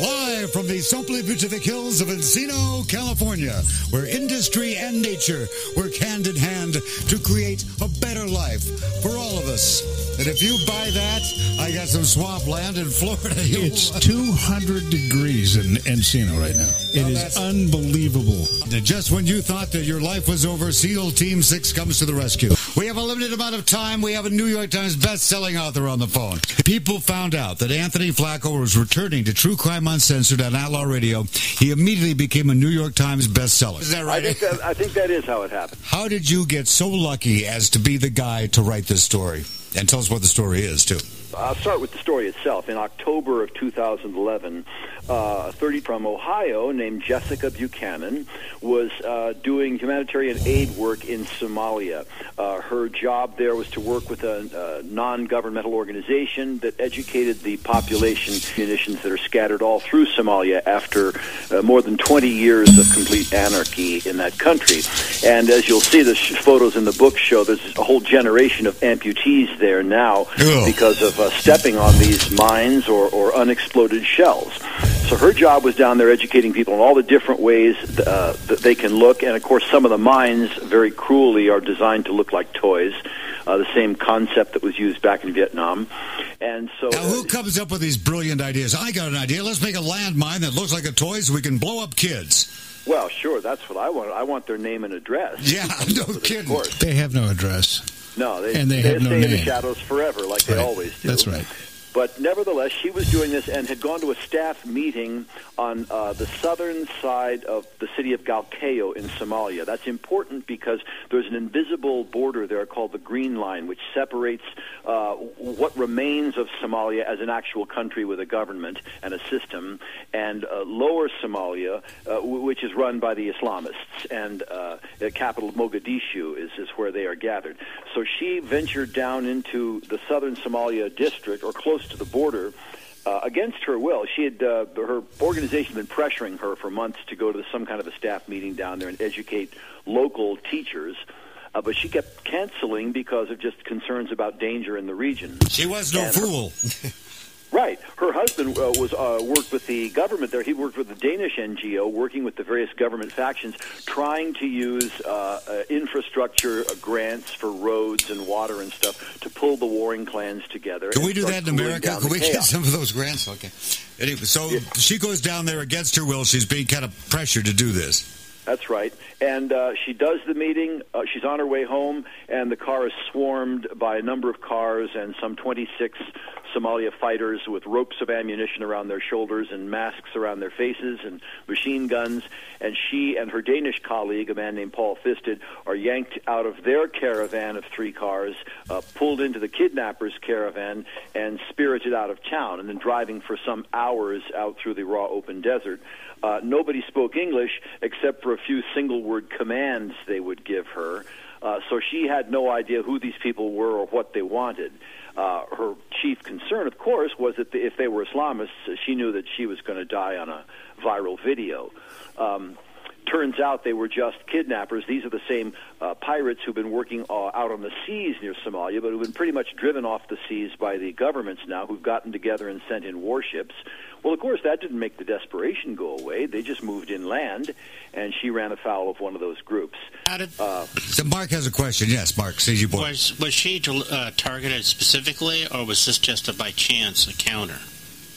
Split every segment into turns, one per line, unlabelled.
Live from the soaply Pacific Hills of Encino, California, where industry and nature work hand in hand to create a better life for all of us. And if you buy that, I got some swamp land in Florida.
It's 200 degrees in Encino right now. It
Well,
is unbelievable.
Just when you thought that your life was over, SEAL Team 6 comes to the rescue. We have a limited amount of time. We have a New York Times best-selling author on the phone. People found out that Anthony Flacco was returning to True Crime Uncensored on Outlaw Radio. He immediately became a New York Times bestseller. Is that
I
right?
think that I think that is how it happened.
How did you get so lucky as to be the guy to write this story? And tell us what the story is, too.
I'll start with the story itself. In October of 2011, uh, 30 from Ohio named Jessica Buchanan was uh, doing humanitarian aid work in Somalia. Uh, her job there was to work with a, a non-governmental organization that educated the population munitions that are scattered all through Somalia after uh, more than 20 years of complete anarchy in that country. And as you'll see, the sh- photos in the book show there's a whole generation of amputees there now because of uh, stepping on these mines or, or unexploded shells. So her job was down there educating people in all the different ways uh, that they can look. And of course, some of the mines, very cruelly, are designed to look like toys. Uh, the same concept that was used back in Vietnam. And so,
Now, who comes up with these brilliant ideas? I got an idea. Let's make a landmine that looks like a toy so we can blow up kids.
Well, sure, that's what I want. I want their name and address.
Yeah, no
Of
kidding.
course.
They have no address.
No, they,
And they have no
stay in the shadows forever, like they always do.
That's right.
But nevertheless, she was doing this and had gone to a staff meeting on uh, the southern side of the city of Galkayo in Somalia. That's important because there's an invisible border there called the Green Line, which separates uh, what remains of Somalia as an actual country with a government and a system, and uh, lower Somalia, uh, which is run by the Islamists. And uh, the capital Mogadishu is, is where they are gathered. So she ventured down into the southern Somalia district, or close to the border, uh, against her will. She had uh, her organization had been pressuring her for months to go to some kind of a staff meeting down there and educate local teachers. Uh, but she kept canceling because of just concerns about danger in the region.
She was no
And
fool.
Right. Her husband uh, was uh, worked with the government there. He worked with the Danish NGO, working with the various government factions, trying to use uh, uh, infrastructure uh, grants for roads and water and stuff to pull the warring clans together.
Can we do that in America? Can we get some of those grants? Okay. Anyway, so she goes down there against her will. She's being kind of pressured to do this.
That's right. And uh, she does the meeting. Uh, she's on her way home, and the car is swarmed by a number of cars and some 26 Somalia fighters with ropes of ammunition around their shoulders and masks around their faces and machine guns. And she and her Danish colleague, a man named Paul Thisted, are yanked out of their caravan of three cars, uh, pulled into the kidnappers' caravan, and spirited out of town, and then driving for some hours out through the raw open desert. Uh, nobody spoke English except for a few single word commands they would give her. Uh, so she had no idea who these people were or what they wanted. Uh, her chief concern, of course, was that if they were Islamists, she knew that she was going to die on a viral video. Um, turns out they were just kidnappers. These are the same uh, pirates who've been working uh, out on the seas near Somalia, but who've been pretty much driven off the seas by the governments now, who've gotten together and sent in warships. Well, of course, that didn't make the desperation go away. They just moved inland, and she ran afoul of one of those groups.
How did,
Uh,
So Mark has a question. Yes, Mark, CG boy.
was was she uh, targeted specifically, or was this just a by chance encounter?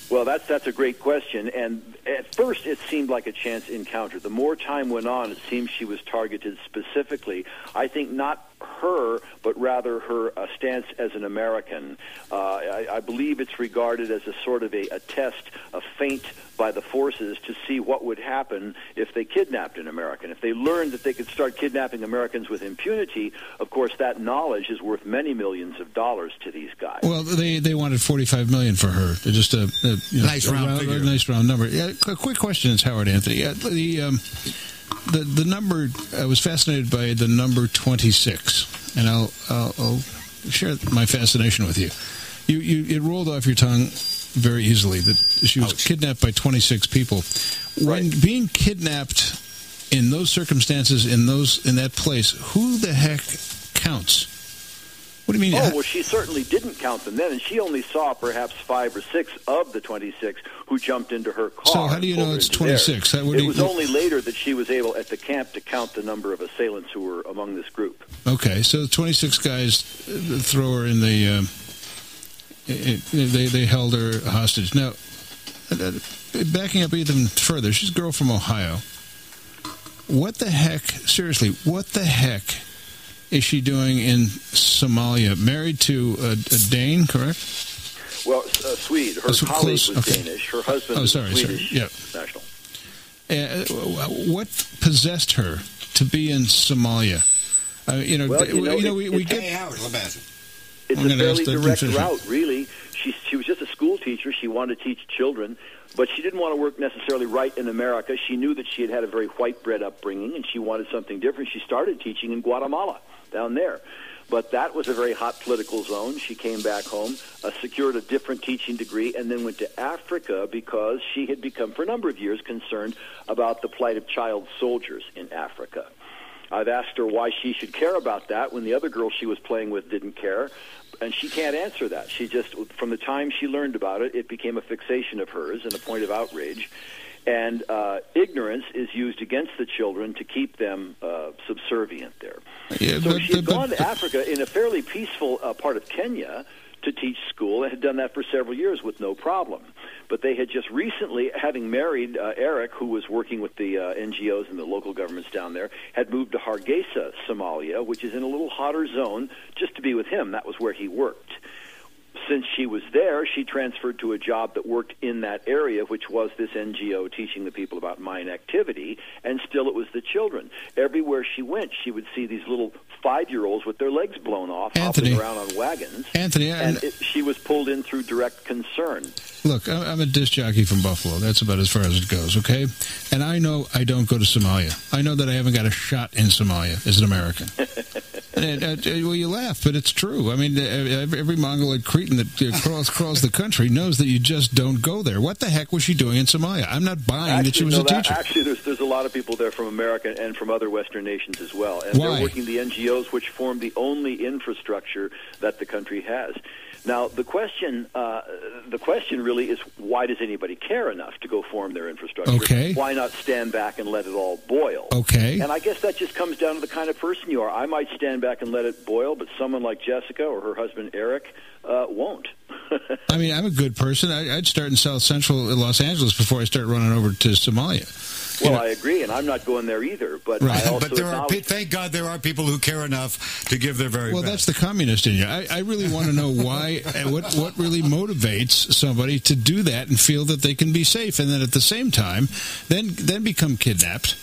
Well, that's that's a great question. And at first, it seemed like a chance encounter. The more time went on, it seemed she was targeted specifically. I think not her, but rather her uh, stance as an American. Uh, I, I believe it's regarded as a sort of a, a test, a feint by the forces to see what would happen if they kidnapped an American. If they learned that they could start kidnapping Americans with impunity, of course, that knowledge is worth many millions of dollars to these guys.
Well, they they wanted 45 million for her. Just a, a you know,
Nice
a
round
a nice round number. Yeah, a quick question is Howard Anthony. Yeah, the um, the the number I was fascinated by the number 26, and I'll I'll, I'll share my fascination with you. You you it rolled off your tongue very easily that she was
Ouch.
kidnapped by 26 people. When being kidnapped in those circumstances in those in that place, who the heck counts? What do you mean?
Oh, well, she certainly didn't count them then, and she only saw perhaps five or six of the 26 who jumped into her car.
So how do you know it's 26? That- what
It
you-
was only later that she was able at the camp to count the number of assailants who were among this group.
Okay, so the 26 guys uh, throw her in the. Um, it, it- they they held her hostage. Now, uh, uh, backing up even further, she's a girl from Ohio. What the heck? Seriously, what the heck is she doing in Somalia? Married to a, a Dane, correct?
Well, uh, Swede. Her
so
colleague
close,
was
okay.
Danish. Her husband
Oh,
was
sorry, sorry.
Swedish
Yep.
national.
Uh, what possessed her to be in Somalia? Uh, you know,
Well,
th-
you know,
we,
it-
we
it-
get
Hey, Howard, let me ask you.
It's
I'm
a
gonna
fairly
ask that
direct
finish
route, really. She she was just a school teacher. She wanted to teach children, but she didn't want to work necessarily right in America. She knew that she had had a very white bread upbringing, and she wanted something different. She started teaching in Guatemala down there. But that was a very hot political zone. She came back home, uh, secured a different teaching degree, and then went to Africa because she had become, for a number of years, concerned about the plight of child soldiers in Africa. I've asked her why she should care about that when the other girl she was playing with didn't care, and she can't answer that. She just, from the time she learned about it, it became a fixation of hers and a point of outrage. And uh, ignorance is used against the children to keep them uh, subservient there.
Yeah,
So
but-
she had
but-
gone to Africa in a fairly peaceful uh, part of Kenya to teach school and had done that for several years with no problem. But they had just recently, having married uh, Eric, who was working with the uh, NGOs and the local governments down there, had moved to Hargeisa, Somalia, which is in a little hotter zone, just to be with him. That was where he worked since she was there, she transferred to a job that worked in that area, which was this NGO teaching the people about mine activity, and still it was the children. Everywhere she went, she would see these little five year olds with their legs blown off,
Anthony.
hopping around on wagons.
Anthony, I-
and it, she was pulled in through direct concern.
Look, I- I'm a disc jockey from Buffalo. That's about as far as it goes, okay? And I know I don't go to Somalia. I know that I haven't got a shot in Somalia as an American. and, uh, uh, well, you laugh, but it's true. I mean, uh, every, every Mongoloid cretin that uh, crawls, crawls the country knows that you just don't go there. What the heck was she doing in Somalia? I'm not buying that she was
no,
a
that-
teacher.
actually, there's there's a lot of people there from America and from other Western nations as well, and
Why?
they're working the NGOs, which form the only infrastructure that the country has. Now, the question uh, the question really is why does anybody care enough to go form their infrastructure?
Okay.
Why not stand back and let it all boil?
Okay.
And I guess that just comes down to the kind of person you are. I might stand back and let it boil, but someone like Jessica or her husband Eric uh, won't.
I mean, I'm a good person. I, I'd start in South Central Los Angeles before I start running over to Somalia.
Well,
You know-
I agree, and I'm not going there either. But
Right.
I also
But there are, pe- thank God, there are people who care enough to give their very
Well,
best.
that's the communist in you. I, I really want to know why, uh, what, what really motivates somebody to do that and feel that they can be safe, and then at the same time, then then become kidnapped.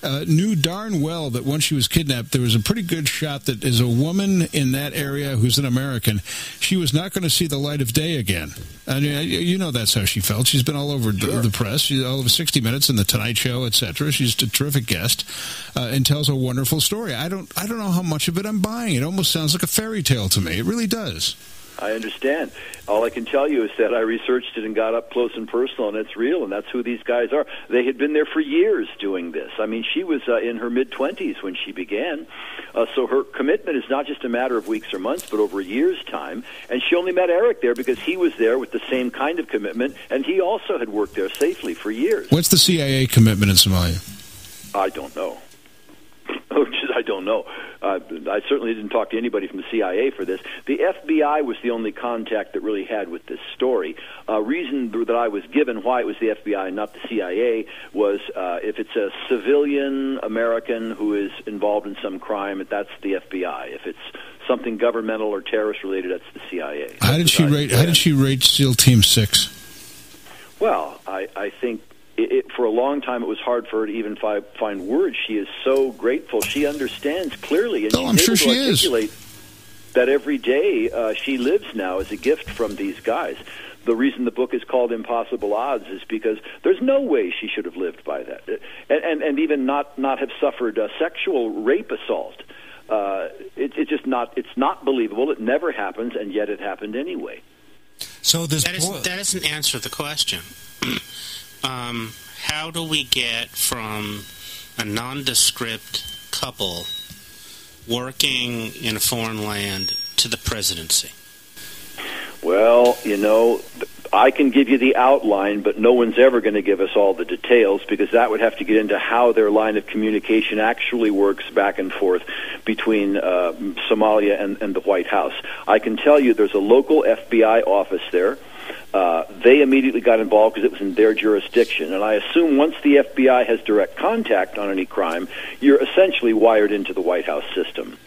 Uh, knew darn well that once she was kidnapped, there was a pretty good shot that as a woman in that area who's an American, she was not going to see the light of day again. I mean, you know that's how she felt. She's been all over the, the press, she's all over 60 Minutes and the Tonight Show, etc. She's a terrific guest uh, and tells a wonderful story. I don't, I don't know how much of it I'm buying. It almost sounds like a fairy tale to me. It really does.
I understand. All I can tell you is that I researched it and got up close and personal, and it's real, and that's who these guys are. They had been there for years doing this. I mean, she was uh, in her mid 20s when she began, uh, so her commitment is not just a matter of weeks or months, but over a year's time. And she only met Eric there because he was there with the same kind of commitment, and he also had worked there safely for years.
What's the CIA commitment in Somalia?
I don't know. Oh, just- I don't know. Uh, I certainly didn't talk to anybody from the CIA for this. The FBI was the only contact that really had with this story. Uh, reason that I was given why it was the FBI and not the CIA was uh, if it's a civilian American who is involved in some crime, that's the FBI. If it's something governmental or terrorist related, that's the CIA.
How did she rate? How did she rate SEAL Team Six?
Well, I, I think it, it, for a long time it was hard for her to even fi- find words. She is so grateful. She understands clearly, and
Oh,
she's
I'm sure
able
she
to
is.
that every day uh, she lives now is a gift from these guys. The reason the book is called Impossible Odds is because there's no way she should have lived by that, and and, and even not not have suffered a sexual rape assault. Uh, it, it's just not it's not believable. It never happens, and yet it happened anyway.
so this
That, is, that doesn't answer the question. um, how do we get from a nondescript couple working in a foreign land to the presidency?
Well, you know, I can give you the outline, but no one's ever going to give us all the details because that would have to get into how their line of communication actually works back and forth between uh, Somalia and, and the White House. I can tell you there's a local FBI office there. Uh, they immediately got involved because it was in their jurisdiction. And I assume once the FBI has direct contact on any crime, you're essentially wired into the White House system.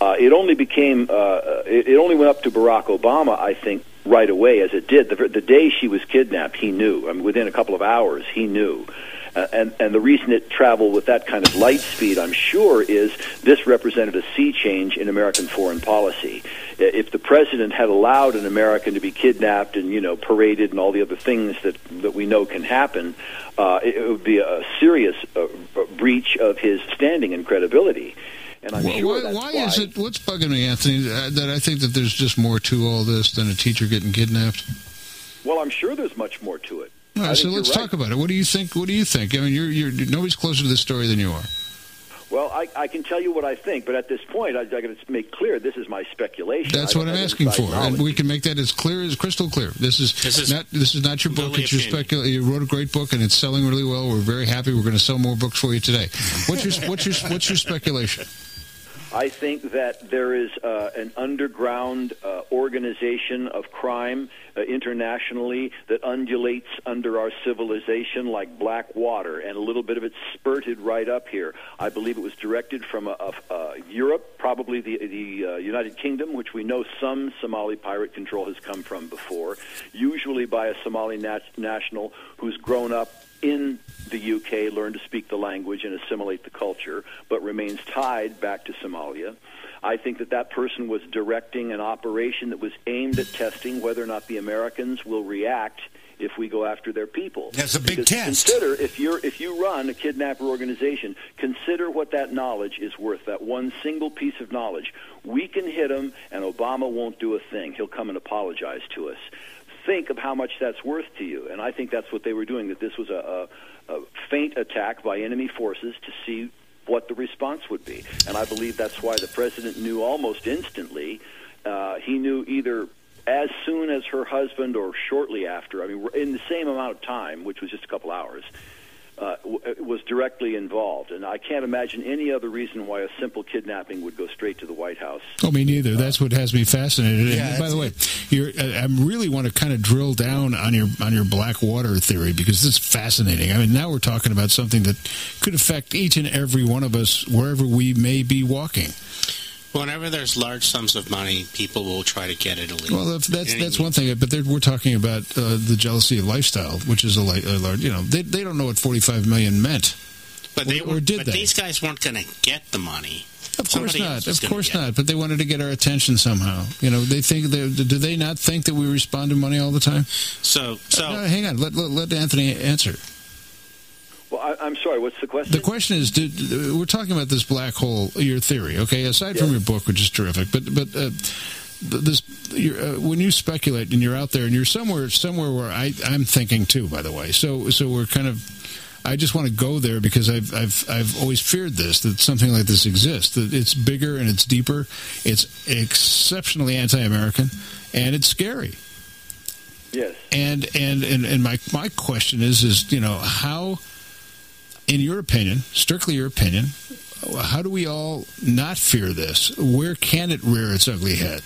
Uh, it only became, uh, it, it only went up to Barack Obama, I think, right away as it did. The, the day she was kidnapped, he knew. I mean, within a couple of hours, he knew. Uh, and and the reason it traveled with that kind of light speed, I'm sure, is this represented a sea change in American foreign policy. If the president had allowed an American to be kidnapped and you know paraded and all the other things that that we know can happen, uh, it, it would be a serious uh, breach of his standing and credibility. And I'm sure
why, why is it? What's bugging me, Anthony? uh, That I think that there's just more to all this than a teacher getting kidnapped.
Well, I'm sure there's much more to it.
All right, so let's
right.
talk about it. What do you think? What do you think? I mean, you're, you're nobody's closer to this story than you are.
Well, I, I can tell you what I think, but at this point, I, I got to make clear this is my speculation.
That's
I
what I'm asking
inside
for, and we can make that as clear as crystal clear. This is,
This is
not this is not your book. It's your
opinion.
specul. You wrote a great book, and it's selling really well. We're very happy. We're going to sell more books for you today. What's your what's your what's your speculation?
I think that there is uh, an underground uh, organization of crime uh, internationally that undulates under our civilization like black water, and a little bit of it spurted right up here. I believe it was directed from uh, uh, Europe, probably the, the uh, United Kingdom, which we know some Somali pirate control has come from before, usually by a Somali nat- national who's grown up in the UK learn to speak the language and assimilate the culture, but remains tied back to Somalia. I think that that person was directing an operation that was aimed at testing whether or not the Americans will react if we go after their people.
That's a big
Because
test.
Consider if you're if you run a kidnapper organization, consider what that knowledge is worth. That one single piece of knowledge. We can hit him, and Obama won't do a thing. He'll come and apologize to us think of how much that's worth to you. And I think that's what they were doing, that this was a, a, a feint attack by enemy forces to see what the response would be. And I believe that's why the president knew almost instantly. Uh, he knew either as soon as her husband or shortly after, I mean, in the same amount of time, which was just a couple hours, Uh, w- uh, was directly involved. And I can't imagine any other reason why a simple kidnapping would go straight to the White House.
Oh, me neither. That's what has me fascinated. And
Yeah,
by the way, you're, I I really want to kind of drill down on your on your black water theory because this is fascinating. I mean, now we're talking about something that could affect each and every one of us wherever we may be walking.
Whenever there's large sums of money, people will try to get it illegally.
Well, if that's that's one thing, but we're talking about uh, the jealousy of lifestyle, which is a, a large. You know, they they don't know what 45 million meant.
But they
or- or did
but
they?
these guys weren't going to get the money.
Of course
Somebody
not. Of course not. But they wanted to get our attention somehow. You know, they think they do they not think that we respond to money all the time?
So, so
No, hang on. Let, let let Anthony answer.
Well, I, I'm sorry, what's the question?
The question is, did, we're talking about this black hole, your theory, okay? Aside from your book, which is terrific, but but uh, this you're, uh, when you speculate and you're out there and you're somewhere somewhere where I I'm thinking too, by the way. So so we're kind of. I just want to go there because I've I've I've always feared this that something like this exists that it's bigger and it's deeper, it's exceptionally anti-American, and it's scary.
yes.
And and and, and my my question is is you know how, in your opinion, strictly your opinion, how do we all not fear this? Where can it rear its ugly head?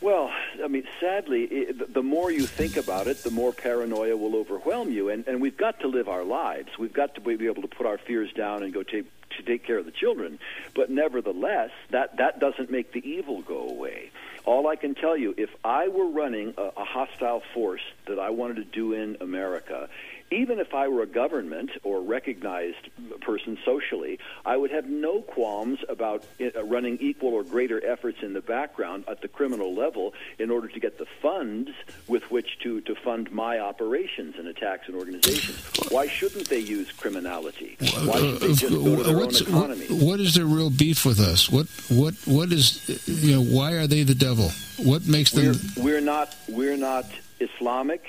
Well, I mean, sadly, it, the- more you think about it, the more paranoia will overwhelm you. And, and we've got to live our lives. We've got to be be able to put our fears down and go take to take care of the children. But nevertheless, that that doesn't make the evil go away. All I can tell you, if I were running a, a hostile force that I wanted to do in America, even if I were a government or recognized person socially, I would have no qualms about uh, running equal or greater efforts in the background at the criminal level in order to get the funds with which to, to fund my operations and attacks and organizations. Why shouldn't they use criminality? Why should they just go to their own
What's-
economy?
what is their real beef with us? What what what is you know why are they the devil? What makes them?
We're, we're not we're not Islamic,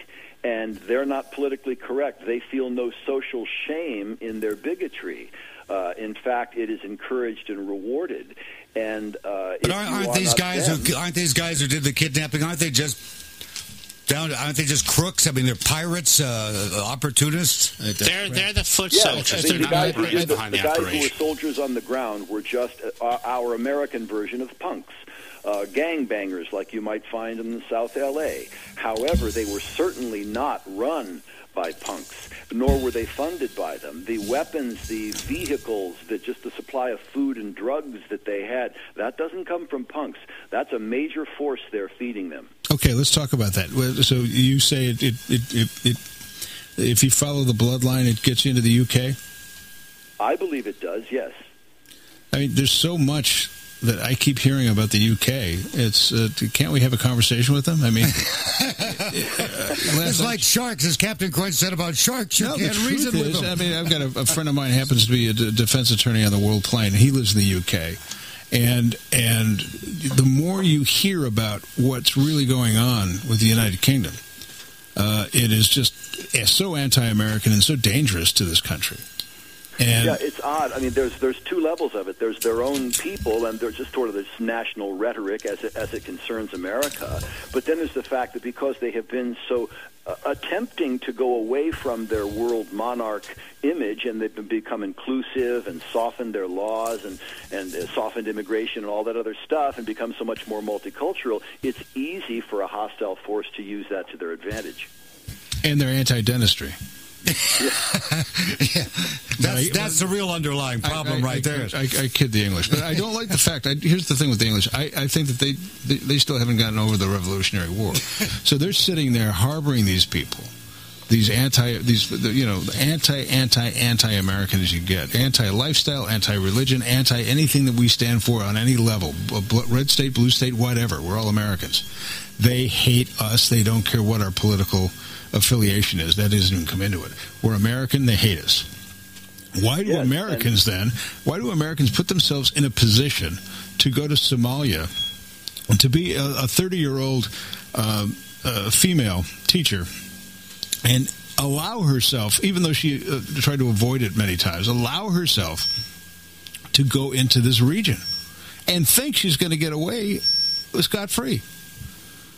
and they're not politically correct. They feel no social shame in their bigotry. Uh, in fact, it is encouraged and rewarded. And uh,
but aren't, aren't these guys
them,
who aren't these guys who did the kidnapping? Aren't they just down? Aren't they just crooks? I mean, they're pirates, uh, opportunists.
They're they're the foot
yes,
soldiers.
the,
they're
the
not
guys, who,
operators
the, the
the,
guys who were soldiers on the ground were just uh, our American version of punks. Uh, gangbangers like you might find in South LA. However, they were certainly not run by punks, nor were they funded by them. The weapons, the vehicles, that just the supply of food and drugs that they had, that doesn't come from punks. That's a major force they're feeding them.
Okay, let's talk about that. So you say it, it, it, it, it if you follow the bloodline, it gets you into the UK.
I believe it does. Yes.
I mean, there's so much that I keep hearing about the UK. It's uh, can't we have a conversation with them? I mean,
it's like sharks, as Captain Crunch said about sharks. You
no,
can't reason
truth
with them.
I mean, I've got a, a friend of mine happens to be a d- defense attorney on the World Plane. He lives in the UK, and and the more you hear about what's really going on with the United Kingdom, uh, it is just so anti-American and so dangerous to this country. And
yeah, it's odd. I mean, there's there's two levels of it. There's their own people, and there's just sort of this national rhetoric as it, as it concerns America. But then there's the fact that because they have been so uh, attempting to go away from their world monarch image, and they've been, become inclusive and softened their laws and and uh, softened immigration and all that other stuff, and become so much more multicultural. It's easy for a hostile force to use that to their advantage.
and their anti-dentistry.
yeah, that's that's the real underlying problem
I, I,
right there.
I, I, kid the English, but I don't like the fact. I, here's the thing with the English. I, I think that they, they they still haven't gotten over the Revolutionary War, so they're sitting there harboring these people, these anti these you know anti anti anti American as you get, anti lifestyle, anti religion, anti anything that we stand for on any level, red state, blue state, whatever. We're all Americans. They hate us. They don't care what our political affiliation is. That doesn't even come into it. We're American. They hate us. Why do
Yes,
Americans then? Why do Americans put themselves in a position to go to Somalia to be a thirty-year-old uh, uh, female teacher and allow herself, even though she uh, tried to avoid it many times, allow herself to go into this region and think she's going to get away scot free?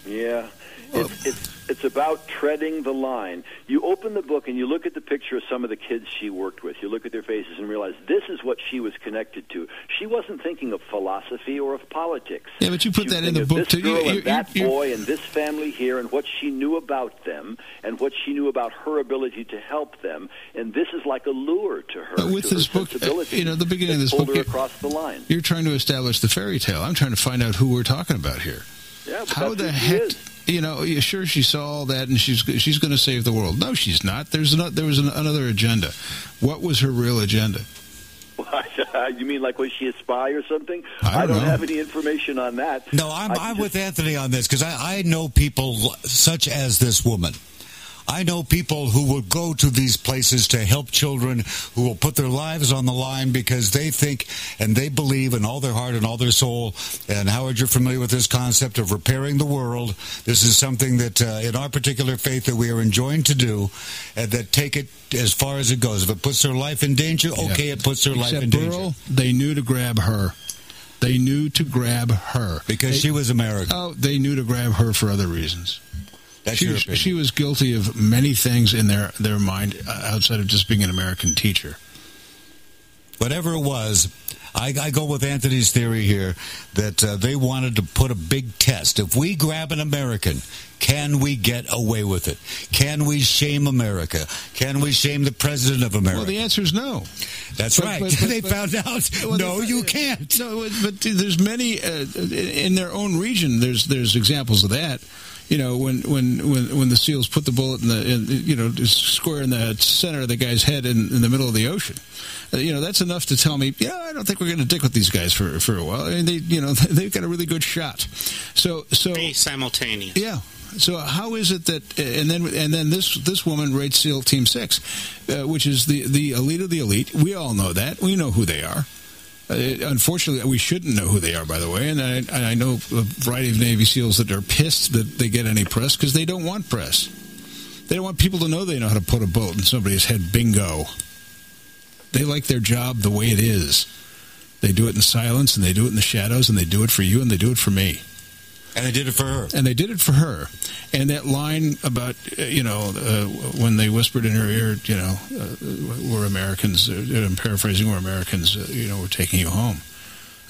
Yeah. It's, it's, it's about treading the line. You open the book and you look at the picture of some of the kids she worked with. You look at their faces and realize this is what she was connected to. She wasn't thinking of philosophy or of politics.
Yeah, but you put
she
that in the book too. You-
girl
you-
and that
you- you-
boy and this family here and what she knew about them and what she knew about her ability to help them. And this is like a lure to her.
But with
to
this
her
book, uh, you know, the beginning of this book,
her
you-
across the line.
You're trying to establish the fairy tale. I'm trying to find out who we're talking about here.
Yeah, but
How the heck?
is.
You know, sure, she saw all that, and she's she's going to save the world. No, she's not. There's an, there was an, another agenda. What was her real agenda?
Uh, you mean like was she a spy or something?
I don't know.
have any information on that.
No, I'm,
I
I'm
just-
with Anthony on this because I, I know people such as this woman. I know people who will go to these places to help children who will put their lives on the line because they think and they believe in all their heart and all their soul. And Howard, you're familiar with this concept of repairing the world. This is something that uh, in our particular faith that we are enjoined to do and that take it as far as it goes. If it puts their life in danger, okay,
Yeah.
it puts their life
Except
in danger.
Burl, they knew to grab her. They knew to grab her
Because
They-
she was American.
Oh, they knew to grab her for other reasons.
That's
She,
your
was-
opinion.
she was guilty of many things in their, their mind uh, outside of just being an American teacher.
whatever it was, I, I go with Anthony's theory here that uh, they wanted to put a big test. If we grab an American, can we get away with it? Can we shame America? Can we shame the president of America?
Well, the answer is no.
That's
but-
right.
but- but-
they found out.
Well,
no, you can't.
No, but there's many uh, in their own region. There's there's examples of that. You know, when when when when the seals put the bullet in the in, you know square in the center of the guy's head in, in the middle of the ocean. Uh, you know, that's enough to tell me, yeah, I don't think we're going to dick with these guys for for a while. I mean, they you know they've got a really good shot. So so
Be simultaneous.
yeah. So how is it that and then and then this this woman rates SEAL Team Six, uh, which is the the elite of the elite. We all know that. We know who they are. Uh, unfortunately, we shouldn't know who they are, by the way. And I, and I know a variety of Navy SEALs that are pissed that they get any press because they don't want press. They don't want people to know they know how to put a boat in somebody's head. Bingo. They like their job the way it is. They do it in silence, and they do it in the shadows, and they do it for you, and they do it for me.
And they did it for her.
And they did it for her. And that line about, uh, you know, uh, when they whispered in her ear, you know, uh, we're Americans, uh, I'm paraphrasing, we're Americans, uh, you know, we're taking you home.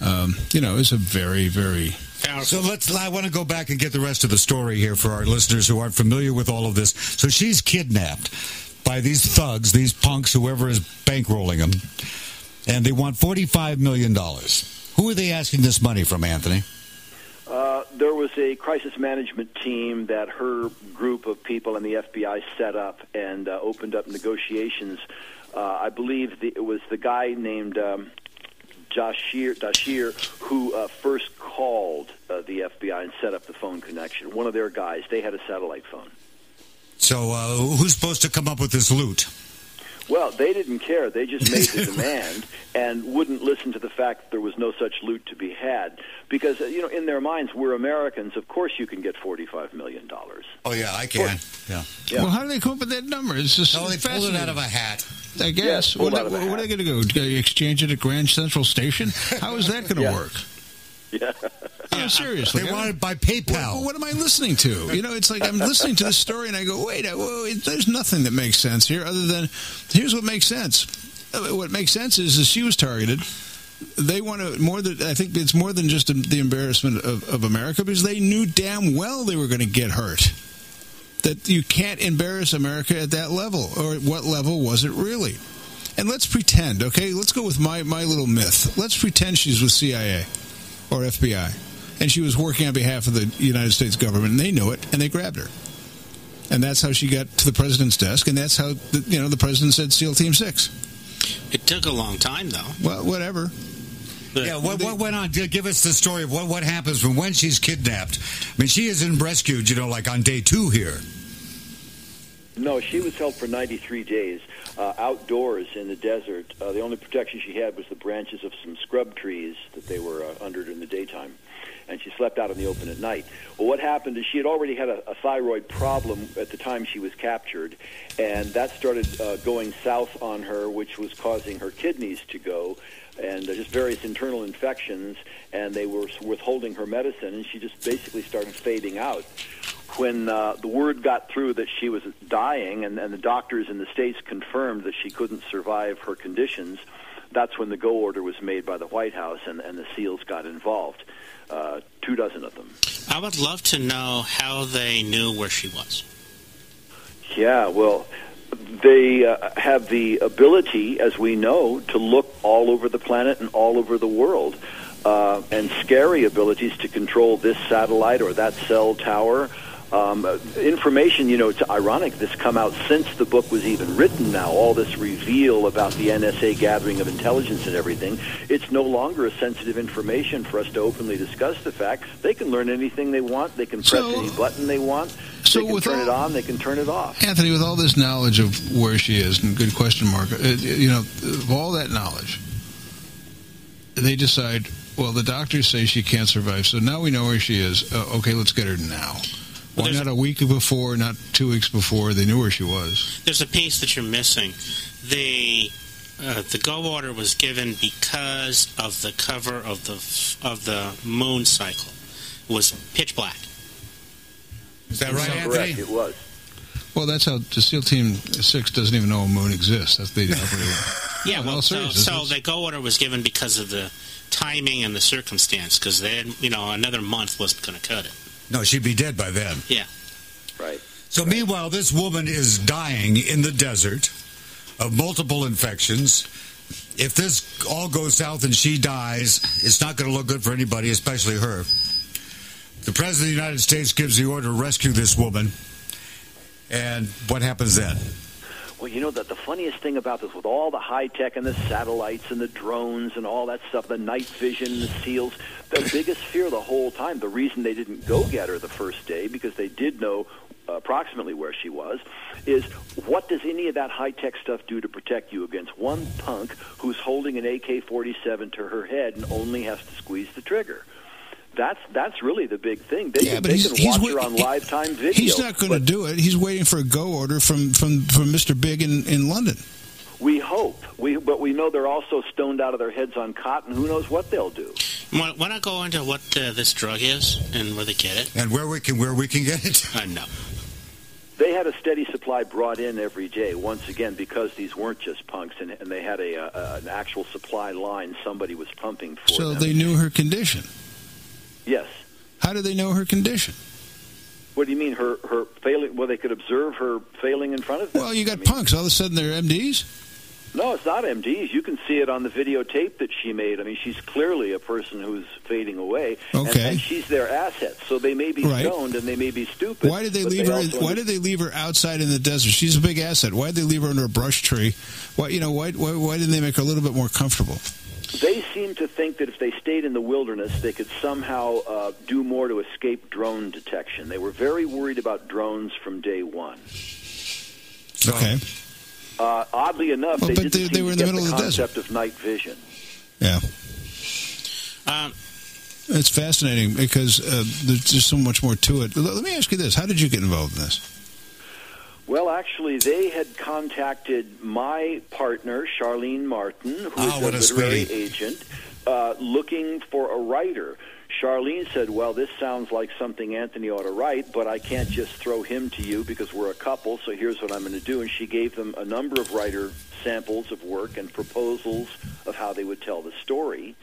Um, you know, it's a very, very
so let's. I want to go back and get the rest of the story here for our listeners who aren't familiar with all of this. So she's kidnapped by these thugs, these punks, whoever is bankrolling them, and they want forty-five million dollars. Who are they asking this money from, Anthony?
Uh, there was a crisis management team that her group of people and the FBI set up and uh, opened up negotiations. Uh, I believe the, it was the guy named um, Dashir, who uh, first called uh, the FBI and set up the phone connection. One of their guys, they had a satellite phone.
So, uh, who's supposed to come up with this loot?
Well, they didn't care. They just made the demand and wouldn't listen to the fact that there was no such loot to be had. Because, uh, you know, in their minds, we're Americans. Of course you can get $45 million.
Oh, yeah, I can. Yeah.
yeah. Well, how do they come up with that number? It's just
oh, they pulled it out of a hat.
I guess.
Yeah,
what, what, what are they going to go? Exchange it at Grand Central Station? How is that going to
yeah.
work?
Yeah.
Yeah, seriously.
They want it by PayPal.
What, what, am I listening to? You know, it's like I'm listening to the story and I go, wait, whoa, there's nothing that makes sense here other than here's what makes sense. Uh, what makes sense is, is she was targeted. They want to more than I think it's more than just the embarrassment of, of America because they knew damn well they were going to get hurt. That you can't embarrass America at that level, or what level was it really? And let's pretend, okay? Let's go with my, my little myth. Let's pretend she's with CIA or FBI. And she was working on behalf of the United States government, and they knew it, and they grabbed her. And that's how she got to the president's desk, and that's how the, you know the president said SEAL Team Six.
It took a long time, though.
Well, whatever.
But yeah, what, what, went on? Give us the story of what, what happens from when she's kidnapped. I mean, she isn't rescued, you know, like on day two here.
No, she was held for 93 days uh, outdoors in the desert. Uh, the only protection she had was the branches of some scrub trees that they were uh, under in the daytime. And she slept out in the open at night. Well, what happened is she had already had a, a thyroid problem at the time she was captured, and that started uh, going south on her, which was causing her kidneys to go and uh, just various internal infections, and they were withholding her medicine, and she just basically started fading out when uh, the word got through that she was dying and, and the doctors in the states confirmed that she couldn't survive her conditions, that's when the go order was made by the White House and, and the SEALs got involved. Uh, two dozen of them.
I would love to know how they knew where she was.
Yeah, well, they uh, have the ability, as we know, to look all over the planet and all over the world. Uh, and scary abilities to control this satellite or that cell tower um, information, you know, it's ironic this come out since the book was even written now, all this reveal about the NSA gathering of intelligence and everything. It's no longer a sensitive information for us to openly discuss the fact. They can learn anything they want. They can press so, any button they want.
So
they can turn
all,
it on. They can turn it off.
Anthony, with all this knowledge of where she is, and good question mark, uh, you know, of all that knowledge, they decide, well, the doctors say she can't survive, so now we know where she is. Uh, okay, let's get her now. Why not a week before, not two weeks before? They knew where she was.
There's a piece that you're missing. The uh, the go order was given because of the cover of the of the moon cycle. It was pitch black.
Is that right, Anthony?
Correct. It was.
Well, that's how the SEAL Team Six doesn't even know a moon exists. That's the
yeah. Well, so, so the go order was given because of the timing and the circumstance. Because then, you know, another month wasn't going to cut it.
No, she'd be dead by then.
Yeah.
Right.
So
right.
meanwhile, this woman is dying in the desert of multiple infections. If this all goes south and she dies, it's not going to look good for anybody, especially her. The President of the United States gives the order to rescue this woman. And what happens then?
Well, you know that the funniest thing about this, with all the high tech and the satellites and the drones and all that stuff, the night vision, the seals, the biggest fear the whole time, the reason they didn't go get her the first day, because they did know approximately where she was, is what does any of that high tech stuff do to protect you against one punk who's holding an AK 47 to her head and only has to squeeze the trigger? that's that's really the big thing. They,
yeah, but
they
he's,
can
he's
watch her on live time video.
He's not going to do it. He's waiting for a go order from from from Mr. Big in in London.
We hope. We, but we know they're also stoned out of their heads on cotton. Who knows what they'll do?
Want, want to go into what uh, this drug is and where they get it?
And where we can where we can get it.
Uh, no.
They had a steady supply brought in every day. Once again, because these weren't just punks, and, and they had a, a an actual supply line. Somebody was pumping for
So
them.
they knew her condition.
yes.
How do they know her condition?
What do you mean her her failing? Well, they could observe her failing in front of them.
Well, you got
I mean,
punks. All of a sudden, they're MDs.
No, it's not MDs. You can see it on the videotape that she made. I mean, she's clearly a person who's fading away, and-
Okay.
and, she's their asset. So they may be
Right.
stoned and they may be stupid.
Why did they
but
leave her? Why did they leave her outside in the desert? She's a big asset. Why did they leave her under a brush tree? Why, you know, why, why, why didn't they make her a little bit more comfortable?
They seem to think that if they stayed in the wilderness, they could somehow uh, do more to escape drone detection. They were very worried about drones from day one.
So,
Okay.
Uh, oddly enough,
Well,
they
but
didn't
they- they were in the
get
middle
the
of the desert.
concept of night vision.
Yeah.
Um,
It's fascinating because uh, there's just so much more to it. Let let me ask you this: How did you get involved in this?
Well, actually, they had contacted my partner, Charlene Martin, who is
Ah, what a
literary
sweetie.
agent, uh, looking for a writer. Charlene said, Well, this sounds like something Anthony ought to write, but I can't just throw him to you because we're a couple, so here's what I'm going to do. And she gave them a number of writer samples of work and proposals of how they would tell the story.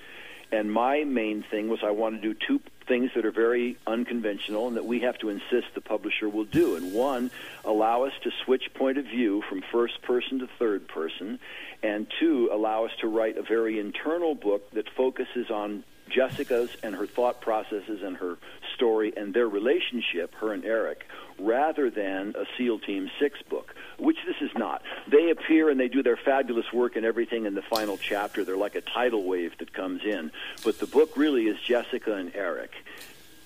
And my main thing was I want to do two things that are very unconventional and that we have to insist the publisher will do. And one, allow us to switch point of view from first person to third person. And two, allow us to write a very internal book that focuses on Jessica's and her thought processes and her story and their relationship, her and Eric, rather than a SEAL Team 6 book, which this is not. They appear and they do their fabulous work and everything in the final chapter. They're like a tidal wave that comes in. But the book really is Jessica and Eric.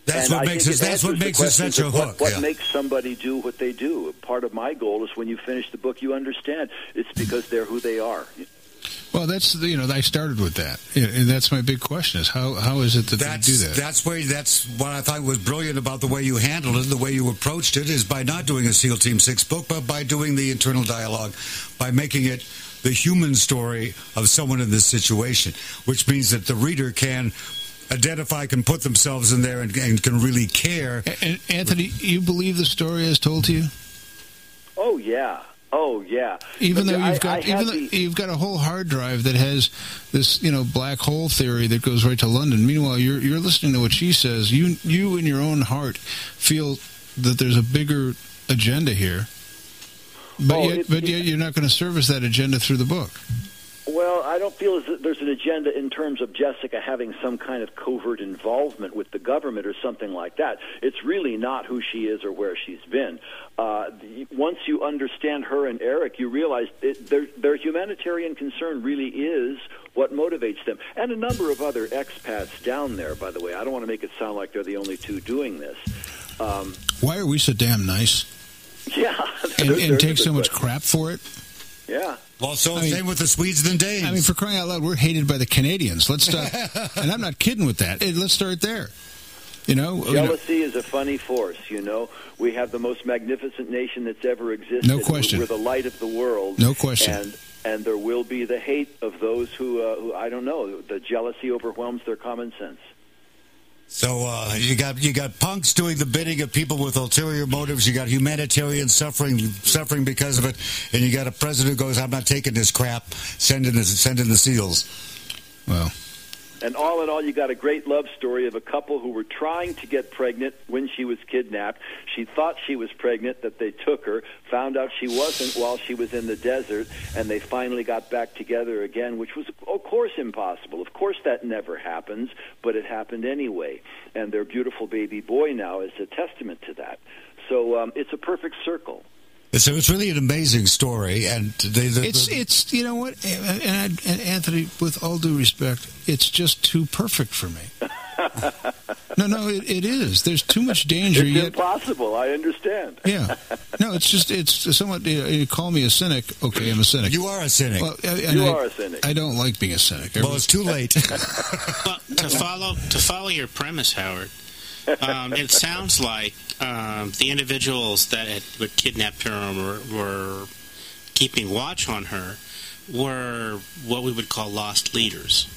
that's
And
what
I
makes it. That's what makes it such a
what-
hook.
What,
yeah.
makes somebody do what they do? Part of my goal is when you finish the book, you understand it's because they're who they are.
Well, that's you know I started with that, and that's my big question: is how how is it that
That's
they do that?
that's where that's what I thought was brilliant about the way you handled it, the way you approached it, is by not doing a SEAL Team Six book, but by doing the internal dialogue, by making it the human story of someone in this situation, which means that the reader can identify, can put themselves in there, and, and can really care.
A- and Anthony, you believe the story as told to you,
Oh yeah, oh yeah.
even
But
though you've got
I
even though you've got a whole hard drive that has this you know black hole theory that goes right to London. Meanwhile, you're you're listening to what she says. You you in your own heart feel that there's a bigger agenda here, but
Oh,
yet but yet you're not going to service that agenda through the book.
Well, I don't feel as that there's an agenda in terms of Jessica having some kind of covert involvement with the government or something like that. It's really not who she is or where she's been. Uh, the, once you understand her and Eric, you realize it, their, their humanitarian concern really is what motivates them. And a number of other expats down there, by the way. I don't want to make it sound like they're the only two doing this. Um,
Why are we so damn nice
yeah.
and, and take so much
question.
crap for it?
Yeah.
Well, so
I mean-
same with the Swedes and Danes.
I mean, for crying out loud, we're hated by the Canadians. Let's start, and I'm not kidding with that. Hey, let's start there. You know, you know,
Jealousy is a funny force, you know. We have the most magnificent nation that's ever existed.
No question.
We're the light of the world.
No question.
And and there will be the hate of those who, uh, who I don't know. The jealousy overwhelms their common sense.
So uh, you got you got punks doing the bidding of people with ulterior motives. You got humanitarians suffering suffering because of it, and you got a president who goes, "I'm not taking this crap. Send in the send in the seals."
well,
And all in all, you got a great love story of a couple who were trying to get pregnant when she was kidnapped. She thought she was pregnant, that they took her, found out she wasn't while she was in the desert, and they finally got back together again, which was, of course, impossible. Of course, that never happens, but it happened anyway. And their beautiful baby boy now is a testament to that. So um, it's a perfect circle.
So it's really an amazing story, and they, the,
it's
the-
it's you know what, and, and, and Anthony, with all due respect, it's just too perfect for me. no, no, it, it is. There's too much danger
It's
yet.
impossible. I understand.
Yeah, no, it's just it's somewhat. You, know, you call me a cynic. Okay, I'm a cynic.
you are a cynic.
well, and
You
I,
are a cynic.
I don't like being a cynic.
well, it's too late.
Well, to follow to follow your premise, Howard, um, it sounds like um, the individuals that had kidnapped her were, were keeping watch on her were what we would call loss leaders.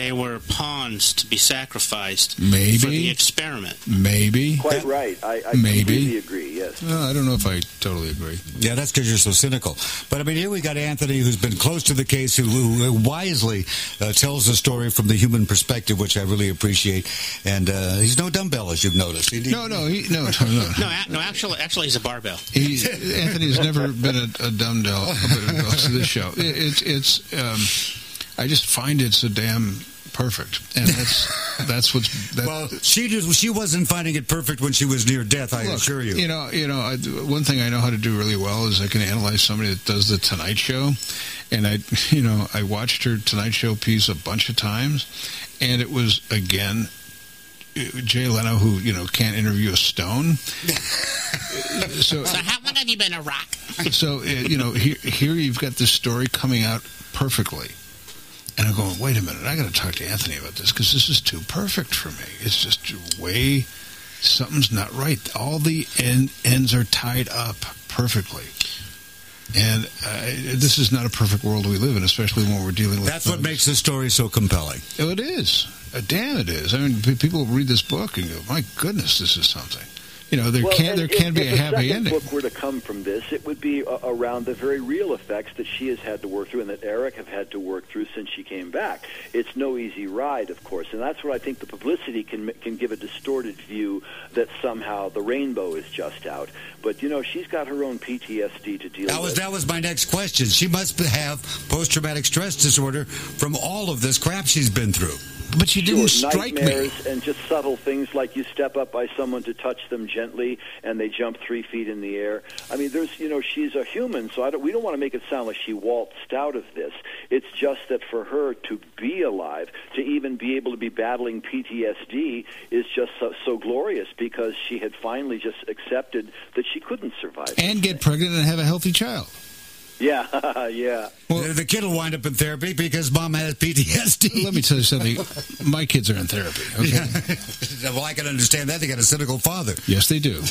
They were pawns to be sacrificed
Maybe.
for the experiment.
Maybe.
Quite right. I, I
Maybe.
completely agree. Yes.
Well, I don't know if I totally agree.
Yeah, that's because you're so cynical. But I mean, here we got Anthony, who's been close to the case, who, who wisely uh, tells the story from the human perspective, which I really appreciate. And uh, he's no dumbbell, as you've noticed. He-
No, no, he, no, no, no.
No, a- no, actually, actually, he's a barbell.
He, Anthony's never been a, a dumb doll to this show. It, it's, it's, um, I just find it so damn perfect, and that's that's what's. That,
Well, she just, she wasn't finding it perfect when she was near death. I
Look,
assure you.
You know, you know, I, one thing I know how to do really well is I can analyze somebody that does the Tonight Show, and I, you know, I watched her Tonight Show piece a bunch of times, and it was again. Jay Leno, who you know can't interview a stone, so
So, how long have you been a rock?
so uh, you know here here you've got this story coming out perfectly and i'm going wait a minute i got to talk to anthony about this because this is too perfect for me. It's just way something's not right. All the end, ends are tied up perfectly. And uh, this is not a perfect world we live in especially when we're dealing with
That's what makes the story so compelling.
oh, it is. Uh, damn it is. I mean p- people read this book and go my goodness this is something you know there
Well,
can there
if-
can be
if
a happy
second
ending
book were to come from this, it would be uh, around the very real effects that she has had to work through and that Eric have had to work through since she came back. It's no easy ride, of course, and that's where I think the publicity can can give a distorted view that somehow the rainbow is just out. But you know, she's got her own PTSD to deal
That was
with.
that was my next question. She must have post traumatic stress disorder from all of this crap she's been through.
But she didn't
Sure,
strike me
nightmares and just subtle things like you step up by someone to touch them gently and they jump three feet in the air. I mean, there's you know she's a human, so I don't, we don't want to make it sound like she waltzed out of this. It's just that for her to be alive, to even be able to be battling PTSD, is just so, so glorious because she had finally just accepted that she couldn't survive.
and get pregnant and have a healthy child
yeah, yeah.
Well, the kid will wind up in therapy because mom has PTSD.
Let me tell you something. My kids are in therapy. Okay.
well, I can understand that. They got a cynical father.
Yes, they do.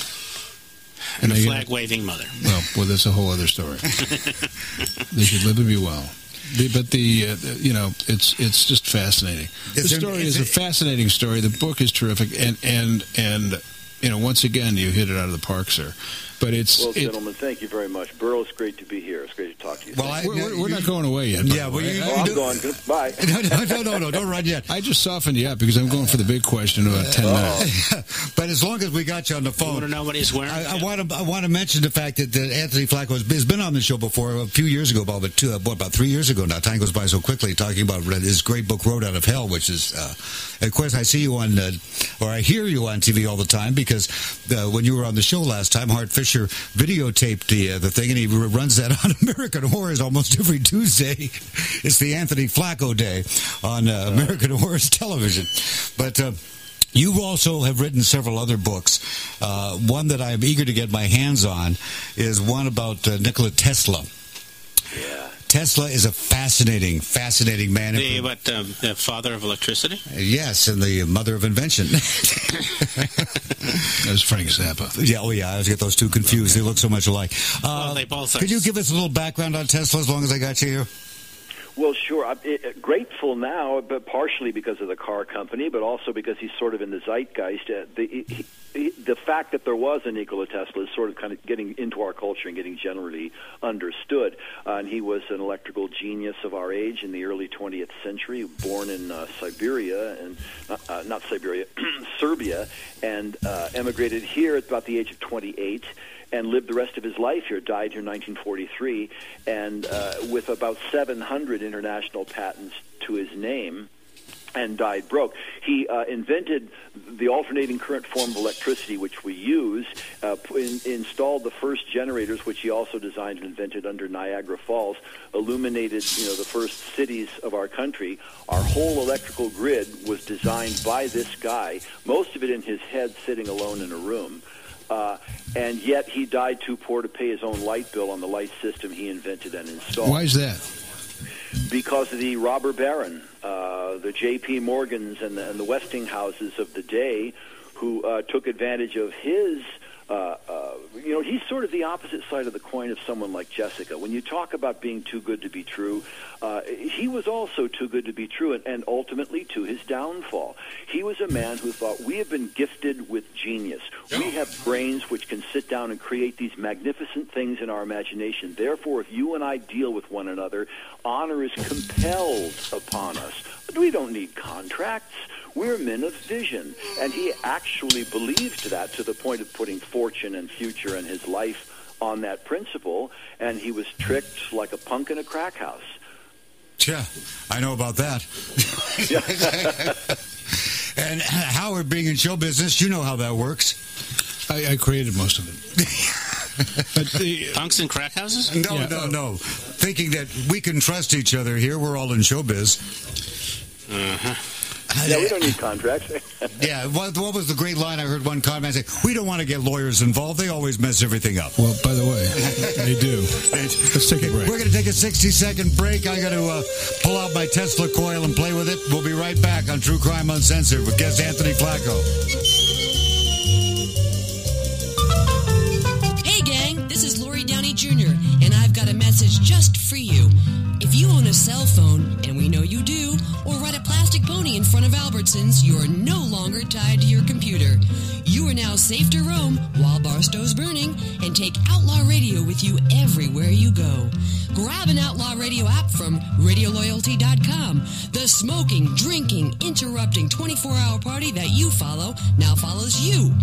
And a flag waving mother.
well, well, that's a whole other story. they should live and be well. The, but the, uh, the- you know it's it's just fascinating. The
Is there-
story
is
is, a fascinating story. The book is terrific, and and and you know once again you hit it out of the park, sir. But it's
Well,
it,
gentlemen, thank you very much. Burl, it's great to be here. It's great to talk to you.
Well, I,
we're, we're, we're not going away yet.
Yeah,
the
well,
way.
you-
oh,
I,
I'm
do-
going. Goodbye.
no, no, no, no, no, don't run yet.
I just softened you up because I'm going for the big question in about ten minutes.
But as long as we got you on the
You
phone,
want to know what he's wearing?
I, I want to I want to mention the fact that, that Anthony Flacco has, has been on the show before a few years ago, about two, uh, what, about three years ago now. Time goes by so quickly. Talking about his great book, Road Out of Hell, which is, uh, of course, I see you on, uh, or I hear you on TV all the time because uh, when you were on the show last time, Hart Fisher videotaped the uh, the thing, and he runs that on American Horrors almost every Tuesday. It's the Anthony Flacco Day on uh, American Horrors television, but. Uh, you also have written several other books. Uh, one that I'm eager to get my hands on is one about uh, Nikola Tesla.
Yeah.
Tesla is a fascinating, fascinating man.
the, what, um, the father of electricity?
yes, and the mother of invention.
That was Frank Zappa.
yeah, oh yeah, I always get those two confused. They look so much alike. Uh,
Well, they both are.
Could you give us a little background on Tesla as long as I got you here?
Well, sure. I'm grateful now, but partially because of the car company, but also because he's sort of in the zeitgeist. Uh, the, he, he, the fact that there was a Nikola Tesla is sort of kind of getting into our culture and getting generally understood. Uh, and he was an electrical genius of our age in the early 20th century, born in uh, Siberia and uh, uh, not Siberia, Serbia, and uh, emigrated here at about the age of 28 and lived the rest of his life here. Died here in 1943, and uh, with about 700 international patents to his name. And died broke. He uh, invented the alternating current form of electricity, which we use. Uh, in, installed the first generators, which he also designed and invented under Niagara Falls. Illuminated, you know, the first cities of our country. Our whole electrical grid was designed by this guy. Most of it in his head, sitting alone in a room. Uh, and yet he died too poor to pay his own light bill on the light system he invented and installed.
Why is that?
Because of the robber baron, uh, the J.P. Morgans and the, and the Westinghouses of the day, who uh, took advantage of his uh, uh, you know, he's sort of the opposite side of the coin of someone like Jessica. When you talk about being too good to be true, uh, he was also too good to be true, and, and ultimately to his downfall. He was a man who thought we have been gifted with genius. We have brains which can sit down and create these magnificent things in our imagination. Therefore, if you and I deal with one another, honor is compelled upon us. But we don't need contracts. We're men of vision. And he actually believed that to the point of putting fortune and future and his life on that principle, and he was tricked like a punk in a crack house.
Yeah, I know about that. and Howard, being in show business, you know how that works.
I, I created most of it. but the,
Punks and crack houses?
No,
Yeah.
no, no. Thinking that we can trust each other here. We're all in showbiz.
Uh-huh.
Yeah, we don't need contracts.
Yeah, what, what was the great line I heard one comment say? We don't want to get lawyers involved. They always mess everything up.
well, by the way, they do. Let's take a break.
We're going to take a 60 second break. I got to uh, pull out my Tesla coil and play with it. We'll be right back on True Crime Uncensored with guest Anthony Flacco.
Hey, gang, this is Lori Downey Jr., and I've got a message just for you. If you own a cell phone, and we know you do, or ride a plastic pony in front of Albertsons, you are no longer tied to your computer. You are now safe to roam while Barstow's burning and take Outlaw Radio with you everywhere you go. Grab an Outlaw Radio app from RadioLoyalty.com. The smoking, drinking, interrupting 24 hour party that you follow now follows you.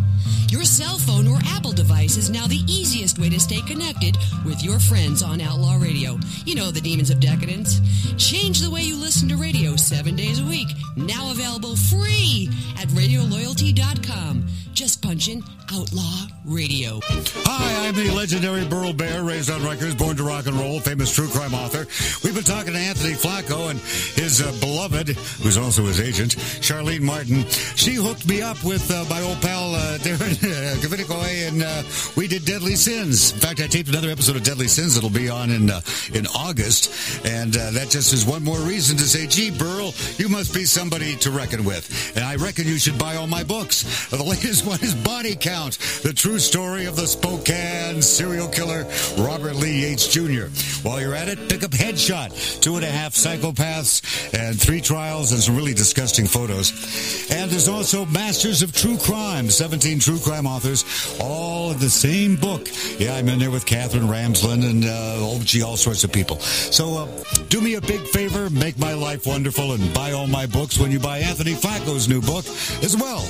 Your cell phone or Apple device is now the easiest way to stay connected with your friends on Outlaw Radio. You know, the demons of decadence. Change the way you listen to radio seven days a week. Now available free at RadioLoyalty.com. Just punch in Outlaw Radio.
Hi, I'm the legendary Burl Barer, raised on Rikers, born to rock and roll, famous true crime author. We've been talking to Anthony Flacco and his uh, beloved, who's also his agent, Sharlene Martin. She hooked me up with uh, my old pal uh, Darren uh, and uh, we did Deadly Sins. In fact, I taped another episode of Deadly Sins that'll be on in uh, in August, and uh, that just is one more reason to say, "Gee, Burl, you must be somebody to reckon with." And I reckon you should buy all my books. The latest one is Body Count: The True Story of the Spokane Serial Killer Robert Lee Yates Jr. While you're at it, pick up Headshot: Two and a Half Psychopaths and Three Trials and some really disgusting photos. And there's also Masters of True Crime: 17 true crime authors, all in the same book. Yeah, I'm in there with Katherine Ramsland and uh, oh, all sorts of people. So uh, do me a big favor, make my life wonderful, and buy all my books when you buy Anthony Flacco's new book as well.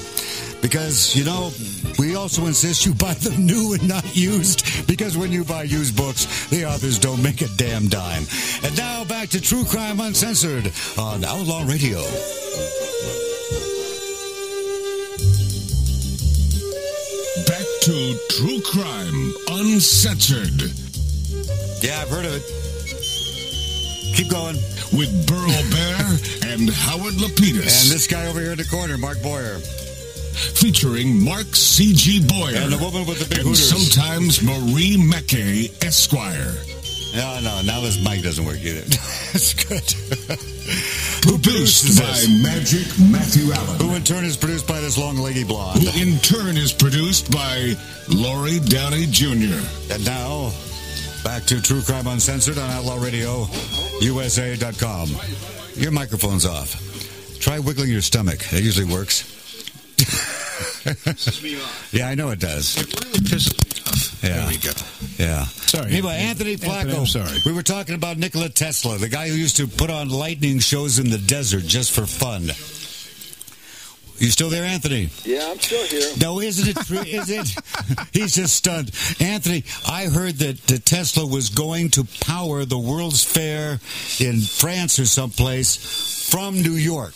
Because, you know, we also insist you buy them new and not used, because when you buy used books, the authors don't make a damn dime. And now back to True Crime Uncensored on Outlaw Radio.
Back to True Crime Uncensored
Yeah, I've heard of it. Keep going.
with Burl Barer and Howard Lapidus.
And this guy over here in the corner, Mark Boyer.
Featuring Mark C.G. Boyer.
And the woman with the big
and
hooters.
sometimes Marie Mackey, Esquire.
No, no, now this mic doesn't work either. That's good.
Produced by
this?
Magic Matthew Allen.
Who in turn is produced by this long lady blonde.
Who in turn is produced by Laurie Downey Jr.
And now, back to True Crime Uncensored on Outlaw Radio, USA.com. Your microphone's off. Try wiggling your stomach. That usually works. yeah, I know it does.
It really pisses me off.
Yeah.
There we go.
Yeah.
Sorry,
Anyway,
Anthony.
Anthony Flacco.
Anthony, I'm sorry.
We were talking about Nikola Tesla, the guy who used to put on lightning shows in the desert just for fun. You still there, Anthony?
yeah, I'm still here.
No, isn't it true? Is it? He's just stunned. Anthony, I heard that the Tesla was going to power the World's Fair in France or someplace from New York.